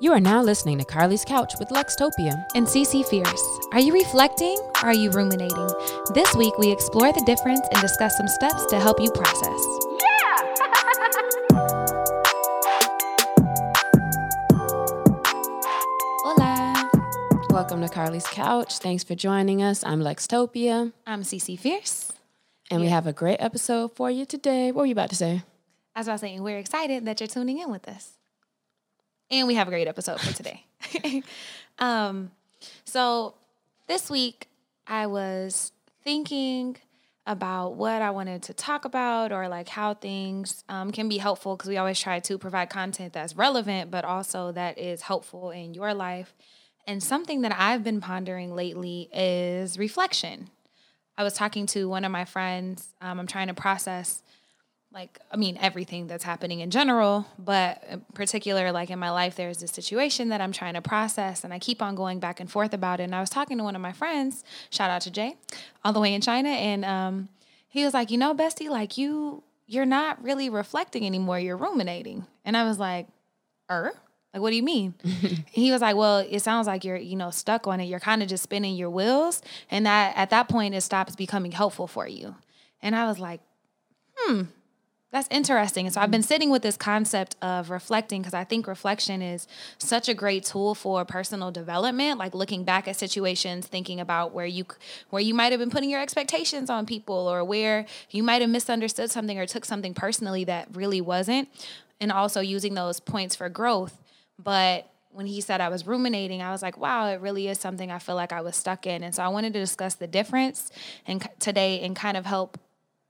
You are now listening to Carlie's Couch with Lextopia. and CC Fierce. Are you reflecting or are you ruminating? This week we explore the difference and discuss some steps to help you process. Yeah! Hola, Welcome to Carlie's Couch. Thanks for joining us. I'm Lextopia, I'm CC Fierce. and we have a great episode for you today. What were you about to say? As I was saying, we're excited that you're tuning in with us. And we have a great episode for today. um, so this week I was thinking about what I wanted to talk about or like how things um, can be helpful because we always try to provide content that's relevant, but also that is helpful in your life. And something that I've been pondering lately is reflection. I was talking to one of my friends. Um, I'm trying to process like I mean everything that's happening in general, but in particular like in my life there's this situation that I'm trying to process and I keep on going back and forth about it. And I was talking to one of my friends, shout out to Jay, all the way in China, and um, he was like, "You know, bestie, like you you're not really reflecting anymore, you're ruminating." And I was like, "Er?" Like, what do you mean? he was like, well, it sounds like you're, you know, stuck on it. You're kind of just spinning your wheels. And that at that point, it stops becoming helpful for you. And I was like, hmm, that's interesting. So I've been sitting with this concept of reflecting because I think reflection is such a great tool for personal development, like looking back at situations, thinking about where you where you might have been putting your expectations on people or where you might have misunderstood something or took something personally that really wasn't, and also using those points for growth. But when he said I was ruminating, I was like, wow, it really is something I feel like I was stuck in. And so I wanted to discuss the difference and today and kind of help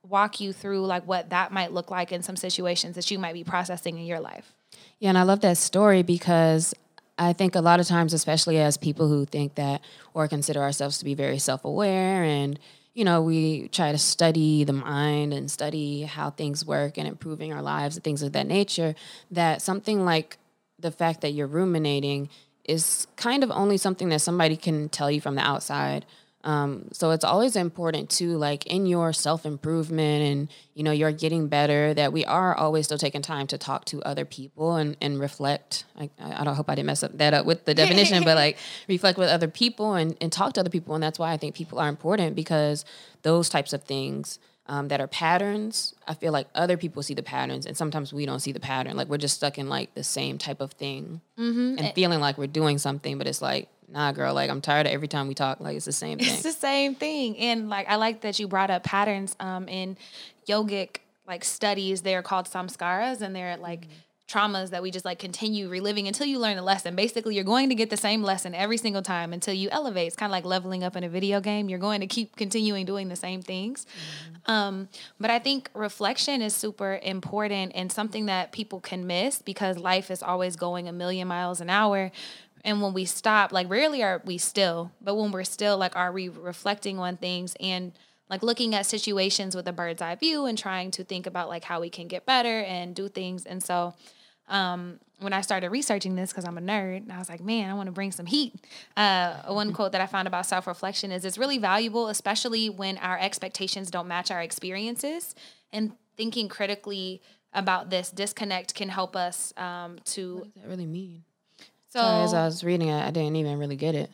walk you through like what that might look like in some situations that you might be processing in your life. Yeah, and I love that story because I think a lot of times, especially as people who think that or consider ourselves to be very self aware and you know, we try to study the mind and study how things work and improving our lives and things of that nature, that something like the fact that you're ruminating is kind of only something that somebody can tell you from the outside. Um, so it's always important to like in your self improvement and you know you're getting better that we are always still taking time to talk to other people and, and reflect. I, I don't hope I didn't mess up that up with the definition, but like reflect with other people and, and talk to other people. And that's why I think people are important because those types of things um, that are patterns, I feel like other people see the patterns and sometimes we don't see the pattern. Like we're just stuck in like the same type of thing and feeling like we're doing something, but it's like, nah, girl, like I'm tired of every time we talk, like it's the same thing. It's the same thing. And like I like that you brought up patterns um in yogic like studies, they're called samskaras and they're like traumas that we just like continue reliving until you learn the lesson. Basically, you're going to get the same lesson every single time until you elevate. It's kind of like leveling up in a video game. You're going to keep continuing doing the same things. Um, but I think reflection is super important and something that people can miss because life is always going a million miles an hour. And when we stop, like rarely are we still, but when we're still, like, are we reflecting on things and like looking at situations with a bird's eye view and trying to think about like how we can get better and do things. And so, um, when I started researching this, because I'm a nerd, and I was like, man, I want to bring some heat. Uh, one quote that I found about self reflection is it's really valuable, especially when our expectations don't match our experiences. And thinking critically about this disconnect can help us um, to. what does that really mean? So, Sorry, as I was reading it, I didn't even really get it.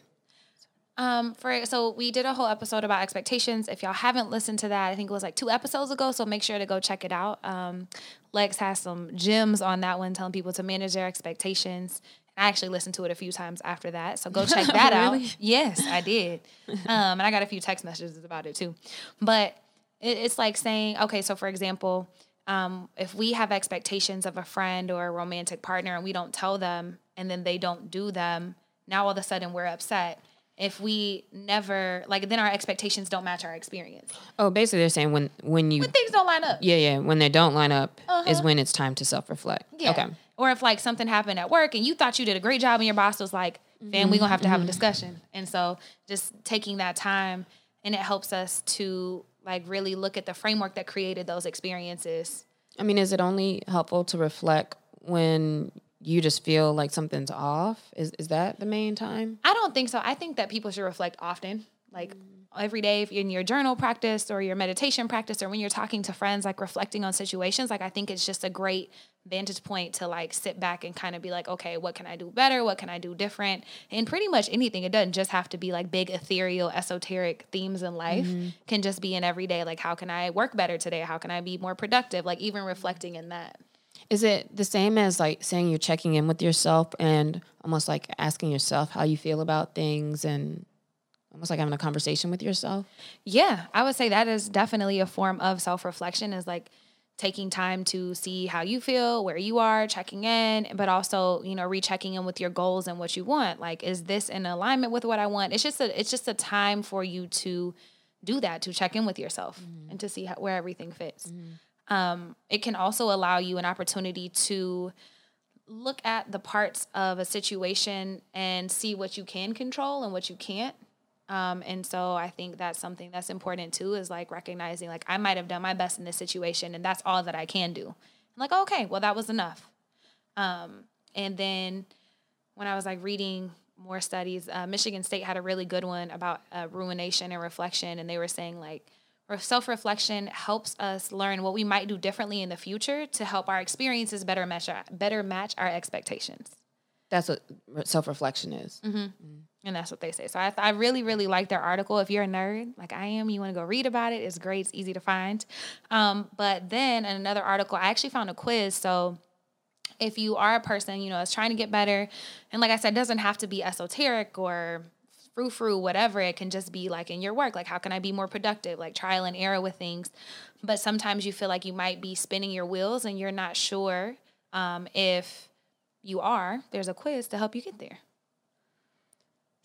Um, for so we did a whole episode about expectations. If y'all haven't listened to that, I think it was like two episodes ago. So make sure to go check it out. Um, Lex has some gems on that one, telling people to manage their expectations. I actually listened to it a few times after that, so go check that Really? out. Yes, I did, um, and I got a few text messages about it too. But it, it's like saying, okay, so for example, um, if we have expectations of a friend or a romantic partner and we don't tell them, and then they don't do them, now all of a sudden we're upset. If we never like then our expectations don't match our experience. Oh, basically, they're saying when when you when things don't line up. Yeah yeah when they don't line up is when it's time to self reflect. yeah. Okay. or if like something happened at work and you thought you did a great job and your boss was like man we're gonna have to have a discussion. And so just taking that time and it helps us to like really look at the framework that created those experiences I mean, is it only helpful to reflect when you just feel like something's off? Is is that the main time? I don't think so. I think that people should reflect often, like every day if you're in your journal practice or your meditation practice or when you're talking to friends, like reflecting on situations. Like I think it's just a great vantage point to like sit back and kind of be like, okay, what can I do better? What can I do different? And pretty much anything. It doesn't just have to be like big ethereal, esoteric themes in life. Mm-hmm. Can just be in everyday, like how can I work better today? How can I be more productive? Like even reflecting in that. Is it the same as like saying you're checking in with yourself and almost like asking yourself how you feel about things and almost like having a conversation with yourself? Yeah, I would say that is definitely a form of self reflection, is like taking time to see how you feel, where you are, checking in, but also, you know, rechecking in with your goals and what you want. Like, is this in alignment with what I want? It's just a it's just a time for you to do that, to check in with yourself mm-hmm. and to see how, where everything fits. Mm-hmm. Um, it can also allow you an opportunity to look at the parts of a situation and see what you can control and what you can't um, and so I think that's something that's important too is like recognizing like I might have done my best in this situation and that's all that I can do. I'm like, oh, okay, well that was enough. Um, and then when I was like reading more studies, uh, Michigan State had a really good one about uh, rumination and reflection, and they were saying like self reflection helps us learn what we might do differently in the future to help our experiences better match our, better match our expectations. That's what self reflection is. Mm-hmm. Mm-hmm. And that's what they say. So I, I really, really like their article. If you're a nerd like I am, you want to go read about it. It's great. It's easy to find. Um, but then another article, I actually found a quiz. So if you are a person, you know, is trying to get better, and like I said, doesn't have to be esoteric or frou frou, whatever. It can just be like in your work, like how can I be more productive, like trial and error with things. But sometimes you feel like you might be spinning your wheels and you're not sure um, if you are. There's a quiz to help you get there.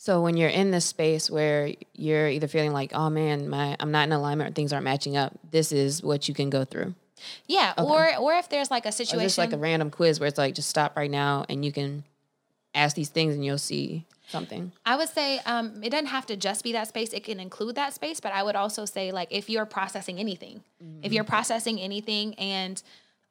So when you're in this space where you're either feeling like, oh man, my I'm not in alignment or things aren't matching up, this is what you can go through. Yeah, okay. or or if there's like a situation, or just like a random quiz where it's like just stop right now and you can ask these things and you'll see something. I would say um, it doesn't have to just be that space; it can include that space. But I would also say like if you're processing anything, mm-hmm. if you're processing anything and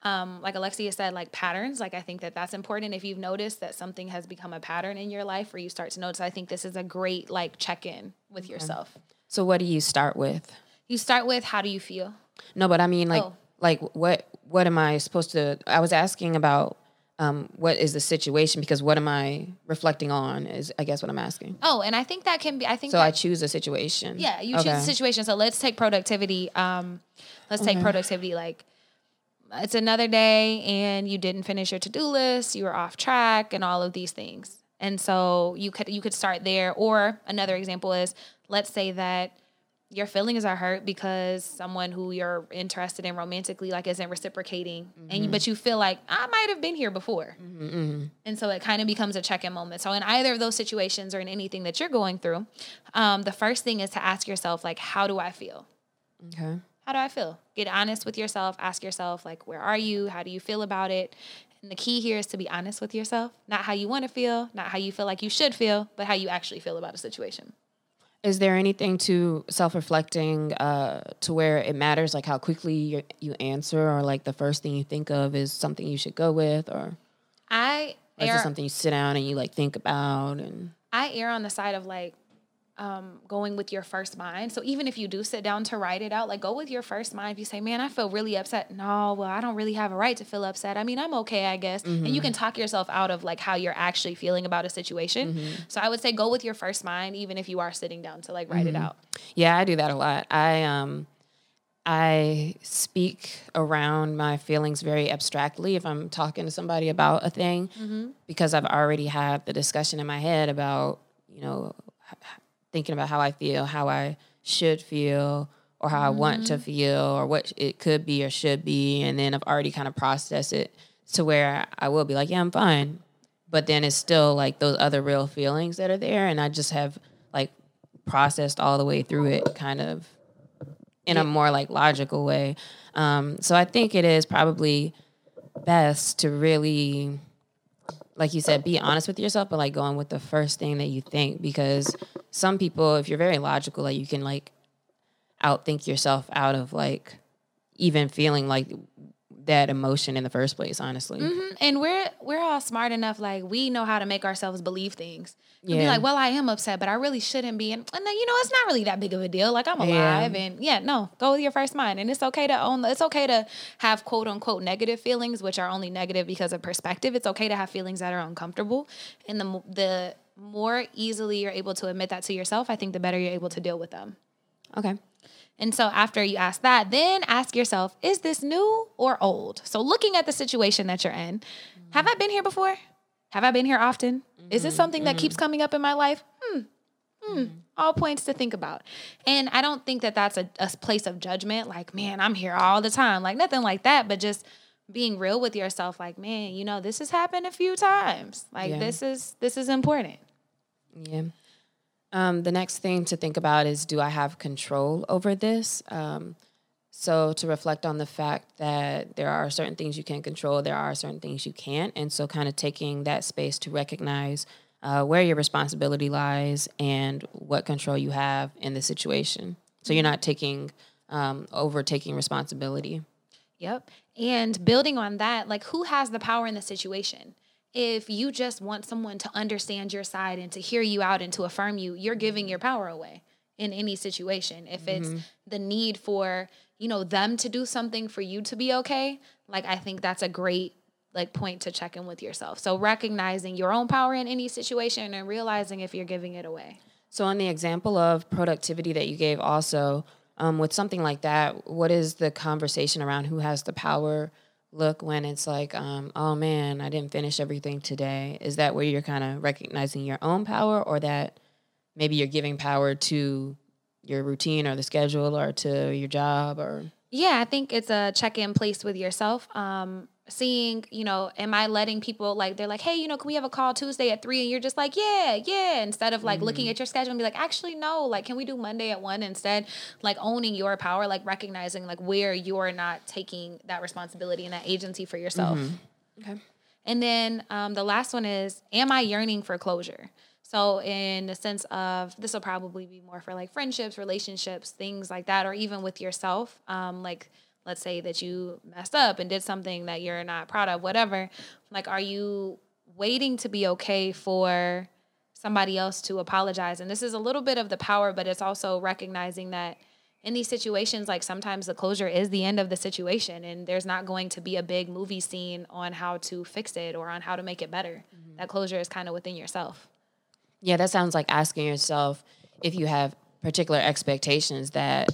um, like Alexia said, like patterns. Like I think that that's important. If you've noticed that something has become a pattern in your life, where you start to notice, I think this is a great like check in with okay. yourself. So what do you start with? You start with how do you feel? No, but I mean like oh. like what what am I supposed to? I was asking about um, what is the situation because what am I reflecting on is I guess what I'm asking. Oh, and I think that can be I think So that, I choose a situation. Yeah, you okay. choose a situation. So let's take productivity. Um, let's take productivity like it's another day and you didn't finish your to-do list, you were off track and all of these things. And so you could you could start there or another example is let's say that your feelings are hurt because someone who you're interested in romantically like isn't reciprocating mm-hmm. and you, but you feel like I might have been here before. Mm-hmm, mm-hmm. And so it kind of becomes a check-in moment. So in either of those situations or in anything that you're going through, um, the first thing is to ask yourself like how do I feel? Okay how do I feel? Get honest with yourself. Ask yourself, like, where are you? How do you feel about it? And the key here is to be honest with yourself, not how you want to feel, not how you feel like you should feel, but how you actually feel about a situation. Is there anything to self reflecting uh, to where it matters, like how quickly you, answer, or like the first thing you think of is something you should go with, or I or is it something you sit down and you like think about and I err on the side of like um, going with your first mind. So even if you do sit down to write it out, like go with your first mind. If you say, "Man, I feel really upset," no, well, I don't really have a right to feel upset. I mean, I'm okay, I guess. Mm-hmm. And you can talk yourself out of like how you're actually feeling about a situation. Mm-hmm. So I would say go with your first mind, even if you are sitting down to like write mm-hmm. it out. Yeah, I do that a lot. I um. I speak around my feelings very abstractly if I'm talking to somebody about a thing mm-hmm. because I've already had the discussion in my head about, you know, thinking about how I feel, how I should feel, or how mm-hmm. I want to mm-hmm. feel, or what it could be or should be. And then I've already kind of processed it to where I will be like, yeah, I'm fine. But then it's still like those other real feelings that are there. And I just have like processed all the way through it kind of in a more like logical way. Um, so I think it is probably best to really like you said, be honest with yourself, but like going with the first thing that you think because some people, if you're very logical, like you can like outthink yourself out of like even feeling like that emotion in the first place, honestly. Mm-hmm. And we're we're all smart enough, like we know how to make ourselves believe things. Yeah. Be like, well, I am upset, but I really shouldn't be. And, and then you know, it's not really that big of a deal. Like I'm Yeah. alive, and yeah, no, go with your first mind, and it's okay to own. It's okay to have quote unquote negative feelings, which are only negative because of perspective. It's okay to have feelings that are uncomfortable, and the the more easily you're able to admit that to yourself, I think the better you're able to deal with them. Okay. And so after you ask that, then ask yourself, is this new or old? So looking at the situation that you're in, have I been here before? Have I been here often? Is this something that keeps coming up in my life? Hmm. Hmm. All points to think about. And I don't think that that's a, a place of judgment, like, man, I'm here all the time. Like, nothing like that, but just being real with yourself, like, man, you know, this has happened a few times. Like, Yeah. this is this is important. Yeah. Um, the next thing to think about is do I have control over this? Um, so to reflect on the fact that there are certain things you can control, there are certain things you can't. And so kind of taking that space to recognize uh, where your responsibility lies and what control you have in the situation. So you're not taking um, overtaking responsibility. Yep. And building on that, like who has the power in the situation? If you just want someone to understand your side and to hear you out and to affirm you, you're giving your power away in any situation. If it's the need for, you know, them to do something for you to be okay, like I think that's a great like point to check in with yourself. So recognizing your own power in any situation and realizing if you're giving it away. So, on the example of productivity that you gave, also um, with something like that, what is the conversation around who has the power? Look, when it's like, um, oh man, I didn't finish everything today. Is that where you're kind of recognizing your own power, or that maybe you're giving power to your routine or the schedule or to your job or Yeah, I think it's a check in place with yourself. Um, seeing, you know, am I letting people like they're like, hey, you know, can we have a call Tuesday at three? And you're just like, yeah, yeah. Instead of like looking at your schedule and be like, actually, no, like, can we do Monday at one instead? Like owning your power, like recognizing like where you're not taking that responsibility and that agency for yourself. okay. And then um, the last one is, am I yearning for closure? So, in the sense of this will probably be more for like friendships, relationships, things like that, or even with yourself. Um, like, let's say that you messed up and did something that you're not proud of, whatever. Like, are you waiting to be okay for somebody else to apologize? And this is a little bit of the power, but it's also recognizing that in these situations, like sometimes the closure is the end of the situation, and there's not going to be a big movie scene on how to fix it or on how to make it better. Mm-hmm. That closure is kind of within yourself. Yeah, that sounds like asking yourself if you have particular expectations that,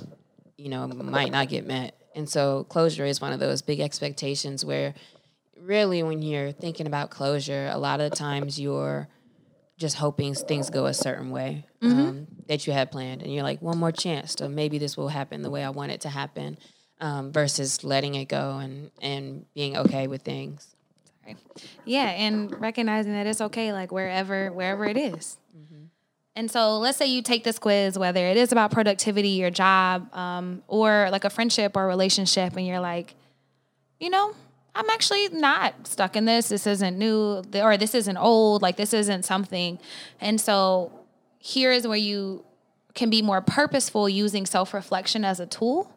you know, might not get met. And so closure is one of those big expectations where really when you're thinking about closure, a lot of the times you're just hoping things go a certain way um, that you had planned. And you're like, one more chance, so maybe this will happen the way I want it to happen um, versus letting it go and, and being okay with things. Right. Yeah, and recognizing that it's okay, like wherever wherever it is. And so, let's say you take this quiz, whether it is about productivity, your job, um, or like a friendship or relationship, and you're like, you know, I'm actually not stuck in this. This isn't new, or this isn't old. Like this isn't something. And so, here is where you can be more purposeful using self reflection as a tool.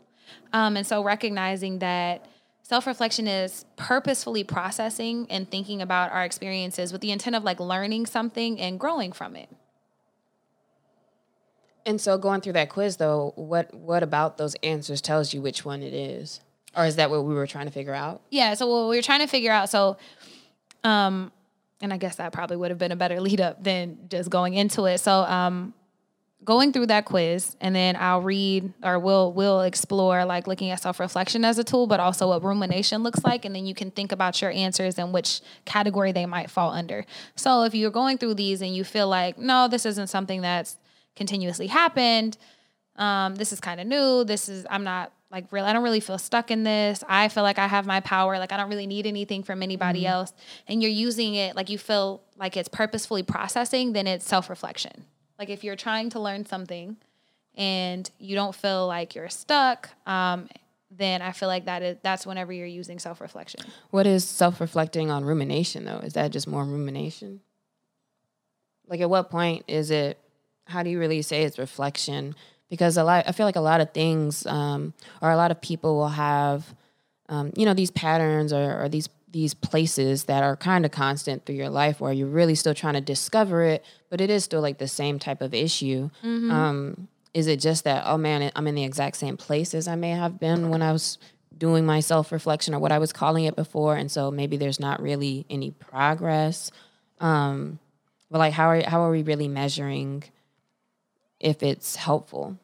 Um, and so, recognizing that self reflection is purposefully processing and thinking about our experiences with the intent of like learning something and growing from it. And so going through that quiz though, what what about those answers tells you which one it is? Or is that what we were trying to figure out? Yeah. So what we were trying to figure out. So, um, and I guess that probably would have been a better lead up than just going into it. So, um, going through that quiz, and then I'll read or we'll we'll explore like looking at self reflection as a tool, but also what rumination looks like, and then you can think about your answers and which category they might fall under. So, if you're going through these and you feel like no, this isn't something that's continuously happened, um, this is kind of new. This is I'm not like real. I don't really feel stuck in this. I feel like I have my power. Like I don't really need anything from anybody else. And you're using it like you feel like it's purposefully processing. Then it's self reflection. Like if you're trying to learn something and you don't feel like you're stuck, um, then I feel like that is that's whenever you're using self reflection. What is self-reflecting on rumination though? Is that just more rumination? Like at what point is it how do you really say it's reflection? Because a lot I feel like a lot of things um, or a lot of people will have um, you know, these patterns or, or these these places that are kind of constant through your life where you're really still trying to discover it, but it is still like the same type of issue. Mm-hmm. Um, is it just that, oh man, I'm in the exact same place as I may have been when I was doing my self reflection or what I was calling it before? And so maybe there's not really any progress. Um, but like, how are, how are we really measuring if it's helpful?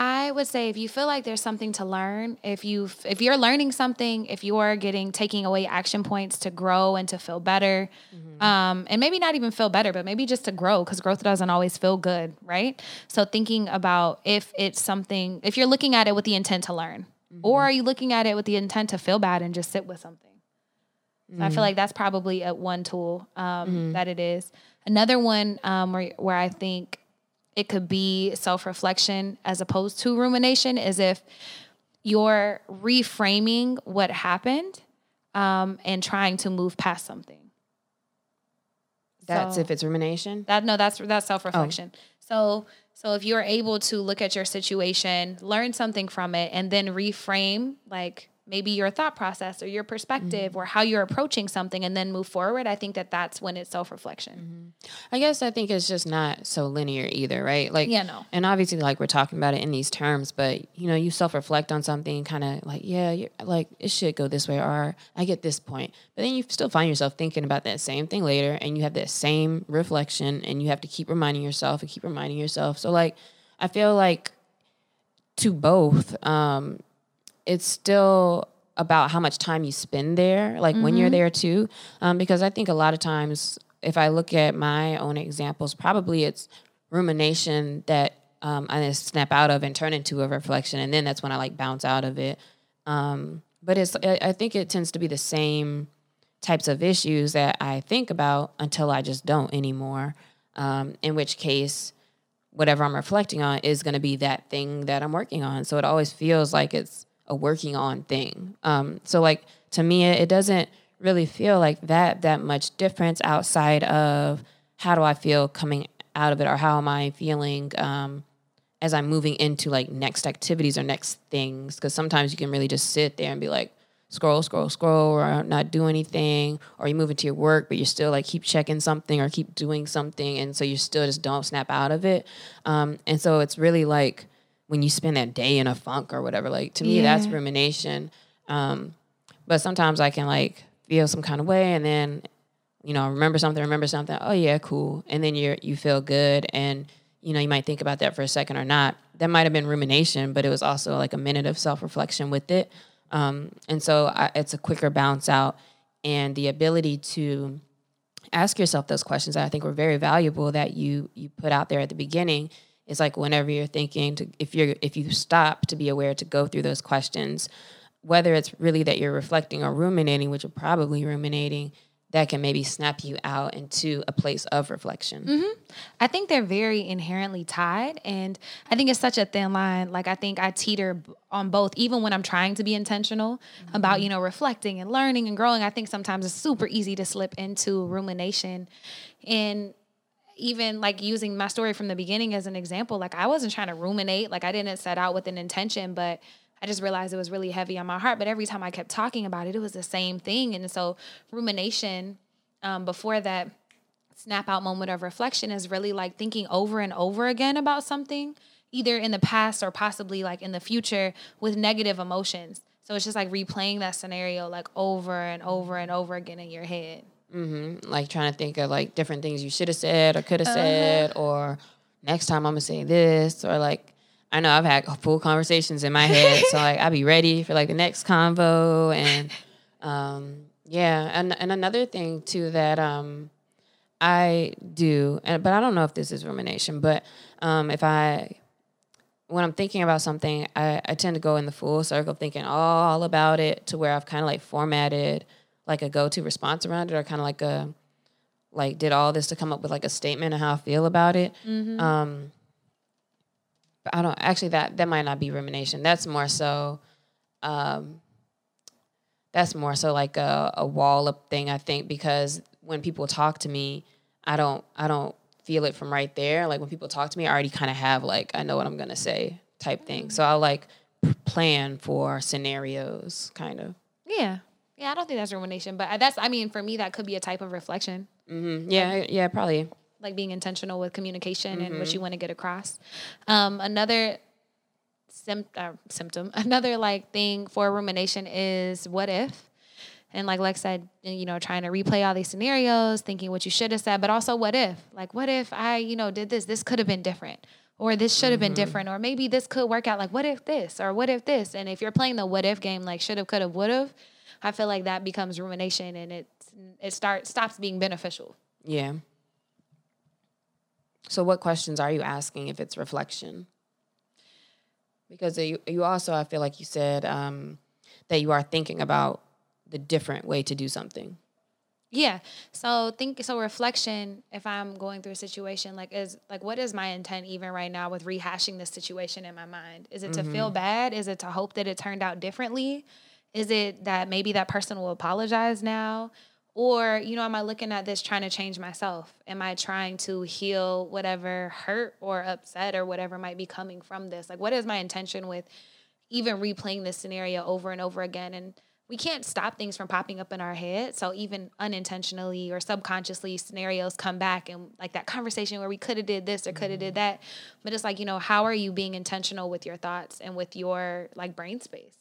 I would say if you feel like there's something to learn, if you if you're learning something, if you're getting taking away action points to grow and to feel better, mm-hmm. um, and maybe not even feel better, but maybe just to grow because growth doesn't always feel good, right? So thinking about if it's something, if you're looking at it with the intent to learn, mm-hmm. or are you looking at it with the intent to feel bad and just sit with something? Mm-hmm. So I feel mm-hmm. like that's probably a one tool um, mm-hmm. that it is. Another one um, where where I think it could be self reflection as opposed to rumination, is if you're reframing what happened um, and trying to move past something. That's so, if it's rumination. That no, that's that's self reflection. Oh. So so if you're able to look at your situation, learn something from it, and then reframe like maybe your thought process or your perspective mm-hmm. or how you're approaching something and then move forward i think that that's when it's self-reflection. Mm-hmm. i guess i think it's just not so linear either right? Like yeah no. and obviously like we're talking about it in these terms but you know you self-reflect on something kind of like yeah like it should go this way or i get this point. But then you still find yourself thinking about that same thing later and you have that same reflection and you have to keep reminding yourself and keep reminding yourself. So like i feel like to both um it's still about how much time you spend there, like mm-hmm. when you're mm-hmm. there too. Um, because I think a lot of times, if I look at my own examples, probably it's rumination that um, I just snap out of and turn into a reflection, and then that's when I like bounce out of it. Um, but it's I think it tends to be the same types of issues that I think about until I just don't anymore. Um, in which case, whatever I'm reflecting on is going to be that thing that I'm working on. So it always feels like it's a working on thing. Um, so like to me, it, doesn't really feel like that that much difference outside of how do I feel coming out of it or how am I feeling um, as I'm moving into like next activities or next things. Because sometimes you can really just sit there and be like, scroll, scroll, scroll, or not do anything, or you move into your work, but you still like keep checking something or keep doing something, and so you still just don't snap out of it. Um, and so it's really like when you spend that day in a funk or whatever. Like to me, yeah. that's rumination. Um, but sometimes I can like feel some kind of way, and then you know remember something, remember something. Oh yeah, cool. And then you you feel good, and you know you might think about that for a second or not. That might have been rumination, but it was also like a minute of self reflection with it. Um, and so I, it's a quicker bounce out, and the ability to ask yourself those questions that I think were very valuable that you you put out there at the beginning it's like whenever you're thinking to if you're if you stop to be aware to go through those questions, whether it's really that you're reflecting or ruminating, which you're probably ruminating, that can maybe snap you out into a place of reflection. Mm-hmm. I think they're very inherently tied. And I think it's such a thin line. Like, I think I teeter on both, even when I'm trying to be intentional mm-hmm. about, you know, reflecting and learning and growing. I think sometimes it's super easy to slip into rumination. And even like using my story from the beginning as an example, like I wasn't trying to ruminate, like I didn't set out with an intention, but I just realized it was really heavy on my heart. But every time I kept talking about it, it was the same thing. And so rumination, um, before that snap out moment of reflection, is really like thinking over and over again about something, either in the past or possibly like in the future with negative emotions. So it's just like replaying that scenario like over and over and over again in your head. Mm-hmm. Like trying to think of like different things you should have said or could have uh, said, or next time I'm gonna say this, or like I know I've had full conversations in my head, so like I'll be ready for like the next convo, and um, yeah, and and another thing too that um, I do, and but I don't know if this is rumination, but um, if I when I'm thinking about something, I, I tend to go in the full circle thinking all about it to where I've kind of like formatted like a go-to response around it or kind of like a like did all this to come up with like a statement of how I feel about it. Mm-hmm. Um, but I don't actually that that might not be rumination. That's more so um, that's more so like a, a wall up thing, I think, because when people talk to me, I don't I don't feel it from right there. Like when people talk to me, I already kind of have like I know what I'm gonna say type thing. So I'll like plan for scenarios, kind of. Yeah. Yeah, I don't think that's rumination, but that's I mean, for me that could be a type of reflection. Mm-hmm. Yeah, yeah, probably. Like being intentional with communication mm-hmm. and what you want to get across. Um, another sim- uh, symptom, another like thing for rumination is what if? And like Lex said, you know, trying to replay all these scenarios, thinking what you should have said, but also what if? Like, what if I, you know, did this? This could have been different. Or this should have mm-hmm. been different. Or maybe this could work out. Like, what if this? Or what if this? And if you're playing the what if game, like should have, could have, would have, I feel like that becomes rumination and it it starts stops being beneficial. Yeah. So what questions are you asking if it's reflection? Because you you also I feel like you said um, that you are thinking about the different way to do something. Yeah. So think so reflection if I'm going through a situation like is like what is my intent even right now with rehashing this situation in my mind? Is it to mm-hmm. feel bad? Is it to hope that it turned out differently? Is it that maybe that person will apologize now? Or, you know, am I looking at this trying to change myself? Am I trying to heal whatever hurt or upset or whatever might be coming from this? Like, what is my intention with even replaying this scenario over and over again? And we can't stop things from popping up in our head. So even unintentionally or subconsciously, scenarios come back and like that conversation where we could have did this or could have did mm-hmm. that. But it's like, you know, how are you being intentional with your thoughts and with your like brain space?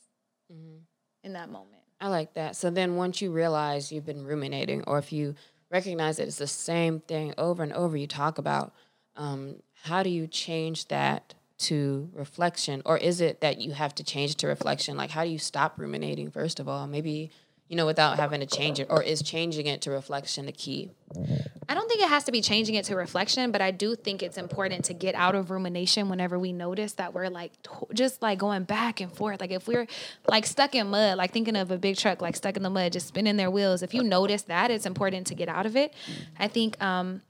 Mm-hmm in that moment. I like that. So then once you realize you've been ruminating, or if you recognize that it's the same thing over and over you talk about, um, how do you change that to reflection? Or is it that you have to change it to reflection? Like, how do you stop ruminating, first of all? Maybe you know, without having to change it? Or is changing it to reflection the key? I don't think it has to be changing it to reflection, but I do think it's important to get out of rumination whenever we notice that we're like just like going back and forth. Like if we're like stuck in mud, like thinking of a big truck like stuck in the mud, just spinning their wheels. If you notice that, it's important to get out of it. I think um,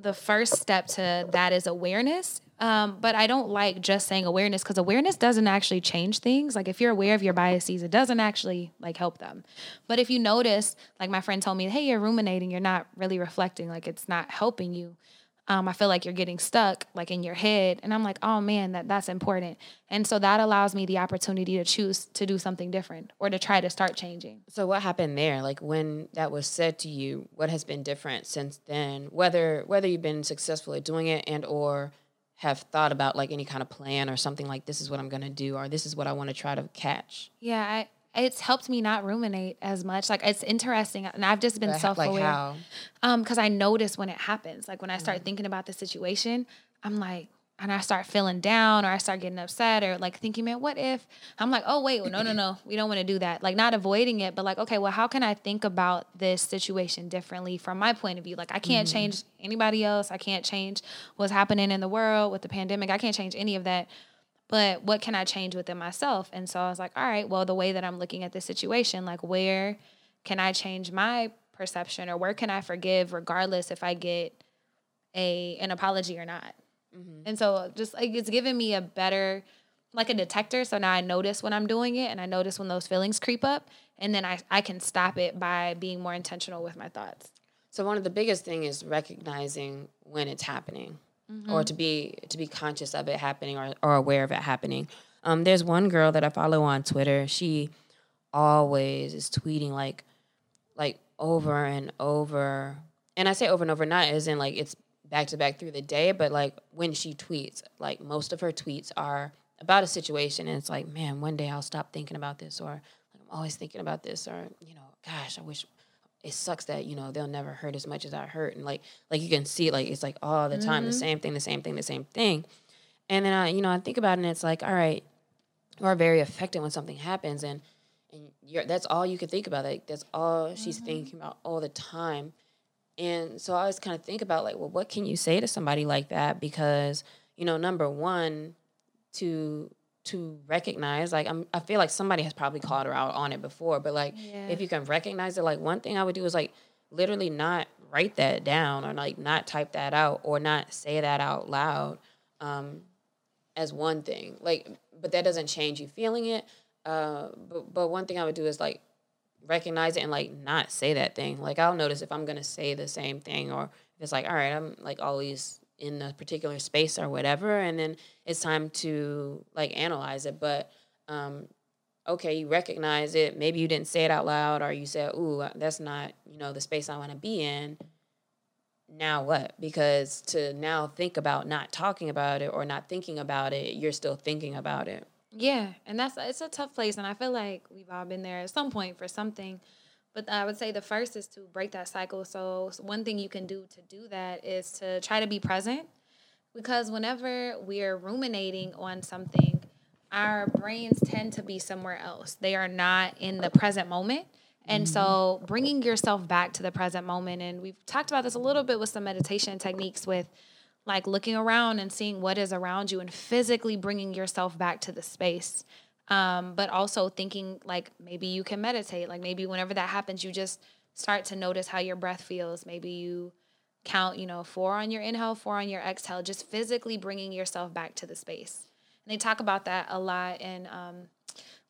the first step to that is awareness um, but I don't like just saying awareness because awareness doesn't actually change things. Like if you're aware of your biases, it doesn't actually like help them. But if you notice, like my friend told me, hey, you're ruminating, you're not really reflecting, like it's not helping you. Um, I feel like you're getting stuck like in your head. And I'm like, oh man, that that's important. And so that allows me the opportunity to choose to do something different or to try to start changing. So what happened there? Like when that was said to you, what has been different since then? Whether whether you've been successfully doing it and or have thought about like any kind of plan or something like this is what I'm going to do or this is what I want to try to catch? Yeah, I, it's helped me not ruminate as much. Like it's interesting, and I've just been self aware. Like how? Um, because I notice when it happens. Like when I start mm-hmm. thinking about the situation, I'm like, and I start feeling down or I start getting upset or like thinking, man, what if I'm like, oh wait, well, no, no, no, we don't want to do that. Like not avoiding it, but like, okay, well, how can I think about this situation differently from my point of view? Like I can't mm-hmm. change anybody else. I can't change what's happening in the world with the pandemic. I can't change any of that. But what can I change within myself? And so I was like, all right, well, the way that I'm looking at this situation, like where can I change my perception or where can I forgive regardless if I get a an apology or not? Mm-hmm. And so just like it's given me a better like a detector. So now I notice when I'm doing it and I notice when those feelings creep up and then I, I can stop it by being more intentional with my thoughts. So one of the biggest thing is recognizing when it's happening. Mm-hmm. Or to be to be conscious of it happening or, or aware of it happening. Um, there's one girl that I follow on Twitter. She always is tweeting like like over and over. And I say over and over, not as in like it's back to back through the day, but like when she tweets, like most of her tweets are about a situation and it's like, man, one day I'll stop thinking about this or like I'm always thinking about this or, you know, gosh, I wish it sucks that, you know, they'll never hurt as much as I hurt. And like like you can see like it's like all the time, mm-hmm. the same thing, the same thing, the same thing. And then I, you know, I think about it and it's like, all right, we're very affected when something happens and and you're that's all you can think about. Like that's all mm-hmm. she's thinking about all the time. And so I always kind of think about like, well, what can you say to somebody like that? Because, you know, number one, to to recognize, like I'm I feel like somebody has probably called her out on it before, but like yeah. if you can recognize it, like one thing I would do is like literally not write that down or like not type that out or not say that out loud um, as one thing. Like, but that doesn't change you feeling it. Uh, but but one thing I would do is like recognize it and like not say that thing. Like I'll notice if I'm gonna say the same thing or it's like, all right, I'm like always in a particular space or whatever and then it's time to like analyze it. But um okay you recognize it. Maybe you didn't say it out loud or you said ooh that's not you know the space i want to be in. Now what? Because to now think about not talking about it or not thinking about it you're still thinking about it yeah and that's it's a tough place and i feel like we've all been there at some point for something but I would say the first is to break that cycle. So one thing you can do to do that is to try to be present because whenever we're ruminating on something, our brains tend to be somewhere else. They are not in the present moment. And so mm. bringing yourself back to the present moment and we've talked about this a little bit with some meditation techniques with like looking around and seeing what is around you and physically bringing yourself back to the space. Um, but also thinking like maybe you can meditate. Like maybe whenever that happens you just start to notice how your breath feels. Maybe you count you know four on your inhale four on your exhale just physically bringing yourself back to the space. And they talk about that a lot in um,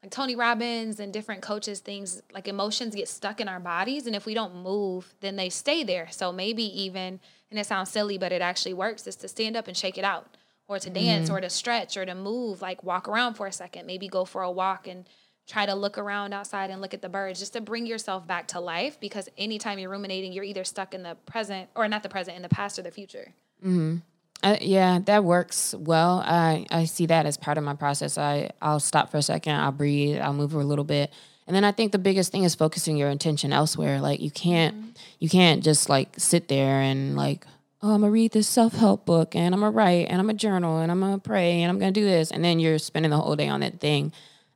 like tony robbins and different coaches things like emotions get stuck in our bodies and if we don't move then they stay there so maybe even and it sounds silly but it actually works is to stand up and shake it out or to dance mm-hmm. or to stretch or to move, like walk around for a second, maybe go for a walk and try to look around outside and look at the birds just to bring yourself back to life because anytime you're ruminating, you're either stuck in the present or not the present, in the past or the future. Mm-hmm. Uh, yeah, that works well. I, I see that as part of my process. I, I'll stop for a second, I'll breathe, I'll move for a little bit. And then I think the biggest thing is focusing your intention elsewhere. Like you can't mm-hmm. you can't just like sit there and like oh, I'm gonna read this self help book and I'm gonna write and I'm gonna journal and I'm gonna pray and I'm gonna do this. And then you're spending the whole day on that thing.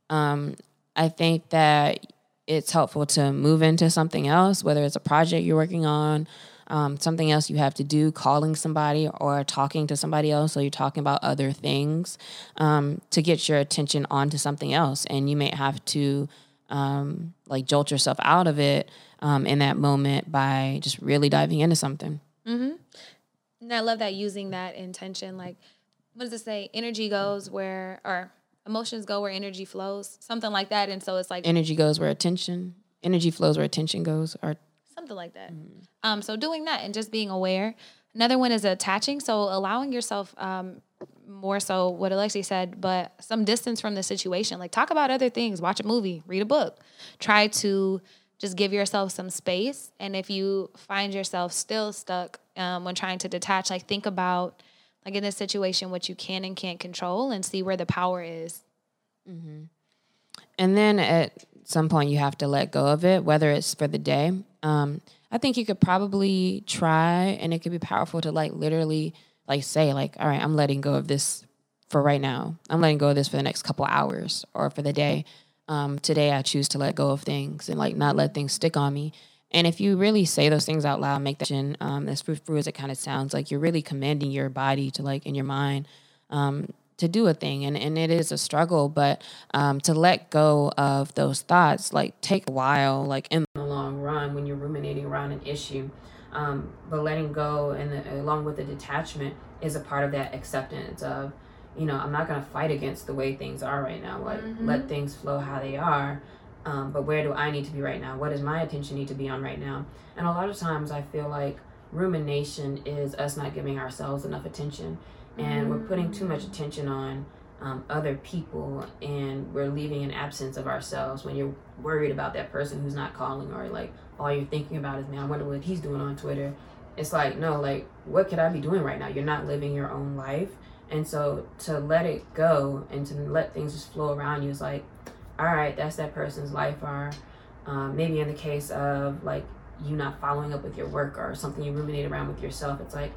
Um, I think that it's helpful to move into something else, whether it's a project you're working on, um, something else you have to do, calling somebody or talking to somebody else. So you're talking about other things um, to get your attention onto something else. And you may have to um, like jolt yourself out of it um, in that moment by just really diving into something. Mm-hmm. And I love that using that intention. Like, what does it say? Energy goes where, or emotions go where energy flows, something like that. And so it's like energy goes where attention, energy flows where attention goes, or something like that. Mm. Um, so doing that and just being aware. Another one is attaching. So allowing yourself, um, more so what Alexi said, but some distance from the situation. Like talk about other things, watch a movie, read a book, try to just give yourself some space. And if you find yourself still stuck um, when trying to detach, like think about, like in this situation, what you can and can't control and see where the power is. Mm-hmm. And then at some point, you have to let go of it, whether it's for the day. Um, I think you could probably try, and it could be powerful to like literally like say like, all right, I'm letting go of this for right now. I'm letting go of this for the next couple hours or for the day um, today I choose to let go of things and like not let things stick on me. And if you really say those things out loud, make that um, as frou as it kind of sounds, like you're really commanding your body to like in your mind um, to do a thing. And, and it is a struggle, but um, to let go of those thoughts, like take a while, like in the long run when you're ruminating around an issue. Um, but letting go and the, along with the detachment is a part of that acceptance of you know, I'm not going to fight against the way things are right now. Like, mm-hmm. let things flow how they are. Um, but where do I need to be right now? What does my attention need to be on right now? And a lot of times I feel like rumination is us not giving ourselves enough attention. And we're putting too much attention on um, other people and we're leaving an absence of ourselves when you're worried about that person who's not calling or like all you're thinking about is, man, I wonder what he's doing on Twitter. It's like, no, like, what could I be doing right now? You're not living your own life and so to let it go and to let things just flow around you is like, all right, that's that person's life. Or um, maybe in the case of like you not following up with your work or something you ruminate around with yourself, it's like,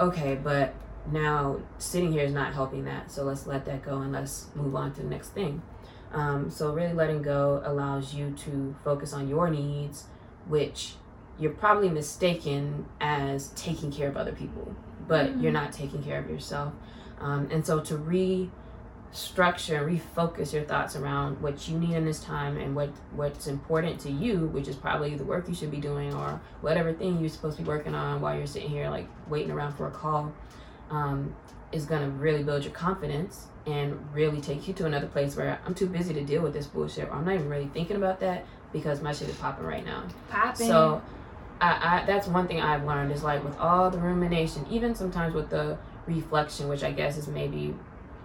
okay, but now sitting here is not helping that. So let's let that go and let's move on to the next thing. Um, so really letting go allows you to focus on your needs, which you're probably mistaken as taking care of other people but mm-hmm. you're not taking care of yourself. Um, and so to restructure and refocus your thoughts around what you need in this time and what what's important to you, which is probably the work you should be doing or whatever thing you're supposed to be working on while you're sitting here like waiting around for a call, um, is gonna really build your confidence and really take you to another place where I'm too busy to deal with this bullshit or I'm not even really thinking about that because my shit is popping right now. Popping. So I, I that's one thing I've learned is like with all the rumination, even sometimes with the reflection, which I guess is maybe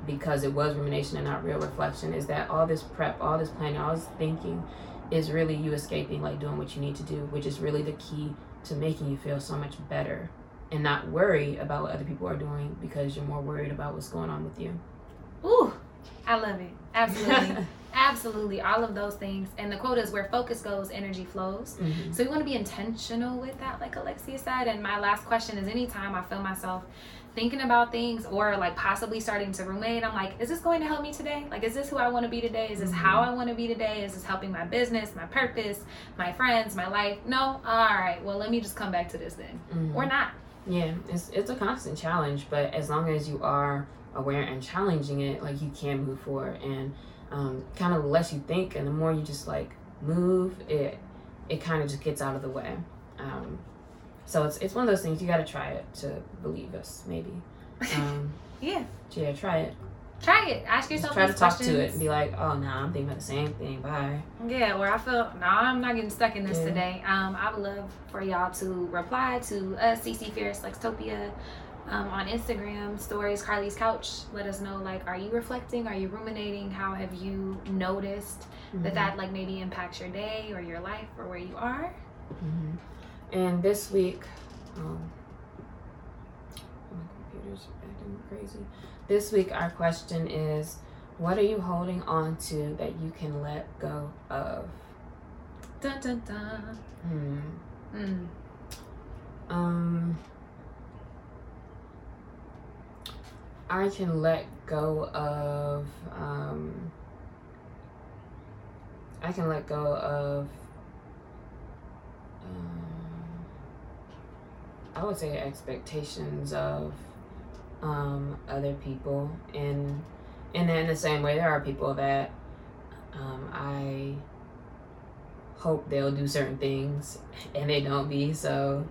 because it was rumination and not real reflection, is that all this prep, all this planning, all this thinking is really you escaping, like doing what you need to do, which is really the key to making you feel so much better and not worry about what other people are doing because you're more worried about what's going on with you. Ooh, I love it. Absolutely. Absolutely. All of those things. And the quote is where focus goes, energy flows. Mm-hmm. So we want to be intentional with that, like Alexia said. And my last question is anytime I feel myself thinking about things or like possibly starting to ruminate, I'm like, is this going to help me today? Like, is this who I want to be today? Is this Mm-hmm. how I want to be today? Is this helping my business, my purpose, my friends, my life? No? All right. Well, let me just come back to this then. Mhm. Or not. Yeah, it's it's a constant challenge, but as long as you are aware and challenging it, like you can move forward. And um, kind of the less you think, and the more you just like move, it it kind of just gets out of the way. Um, so it's it's one of those things you got to try it to believe us, maybe. Um, Yeah. yeah, try it. Try it. Ask Just yourself try to these talk to it and be like, oh, nah, I'm thinking about the same thing. Bye. Yeah, where I feel no, I'm not getting stuck in this Yeah. today. Um, I would love for y'all to reply to us, CC Fierce Lextopia, um, on Instagram stories, Carlie's Couch. Let us know like, are you reflecting? Are you ruminating? How have you noticed Mm-hmm. that that like maybe impacts your day or your life or where you are? hmm And this week, um, my computer's acting crazy. This week, our question is What are you holding on to that you can let go of? Dun dun dun. Hmm. Mm. Um, I can let go of. Um, I can let go of. Um, I would say expectations of um, other people, and and in the same way, there are people that um, I hope they'll do certain things and they don't be. So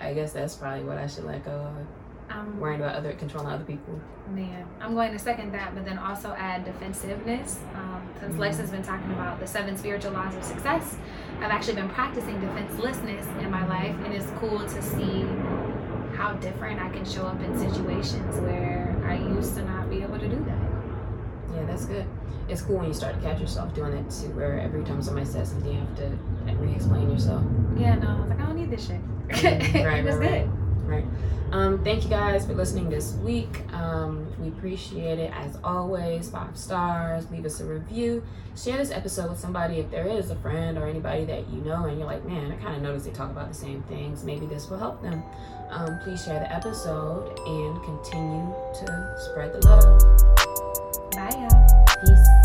I guess that's probably what I should let go of. I'm Worrying about other controlling other people. Man, I'm going to second that, but then also add defensiveness. Um, since Lex has been talking about the seven spiritual laws of success, I've actually been practicing defenselessness in my life, and it's cool to see how different I can show up in situations where I used to not be able to do that. Yeah, that's good. It's cool when you start to catch yourself doing that too, where every time somebody says something, you have to re-explain yourself. Yeah, no, I was like, I don't need this shit. Right, it was right, good. Right. Um, thank you guys for listening this week. Um, we appreciate it as always. Five stars. Leave us a review. Share this episode with somebody if there is a friend or anybody that you know and you're like, man, I kind of noticed they talk about the same things. Maybe this will help them. Um, please share the episode and continue to spread the love. Bye, y'all. Peace.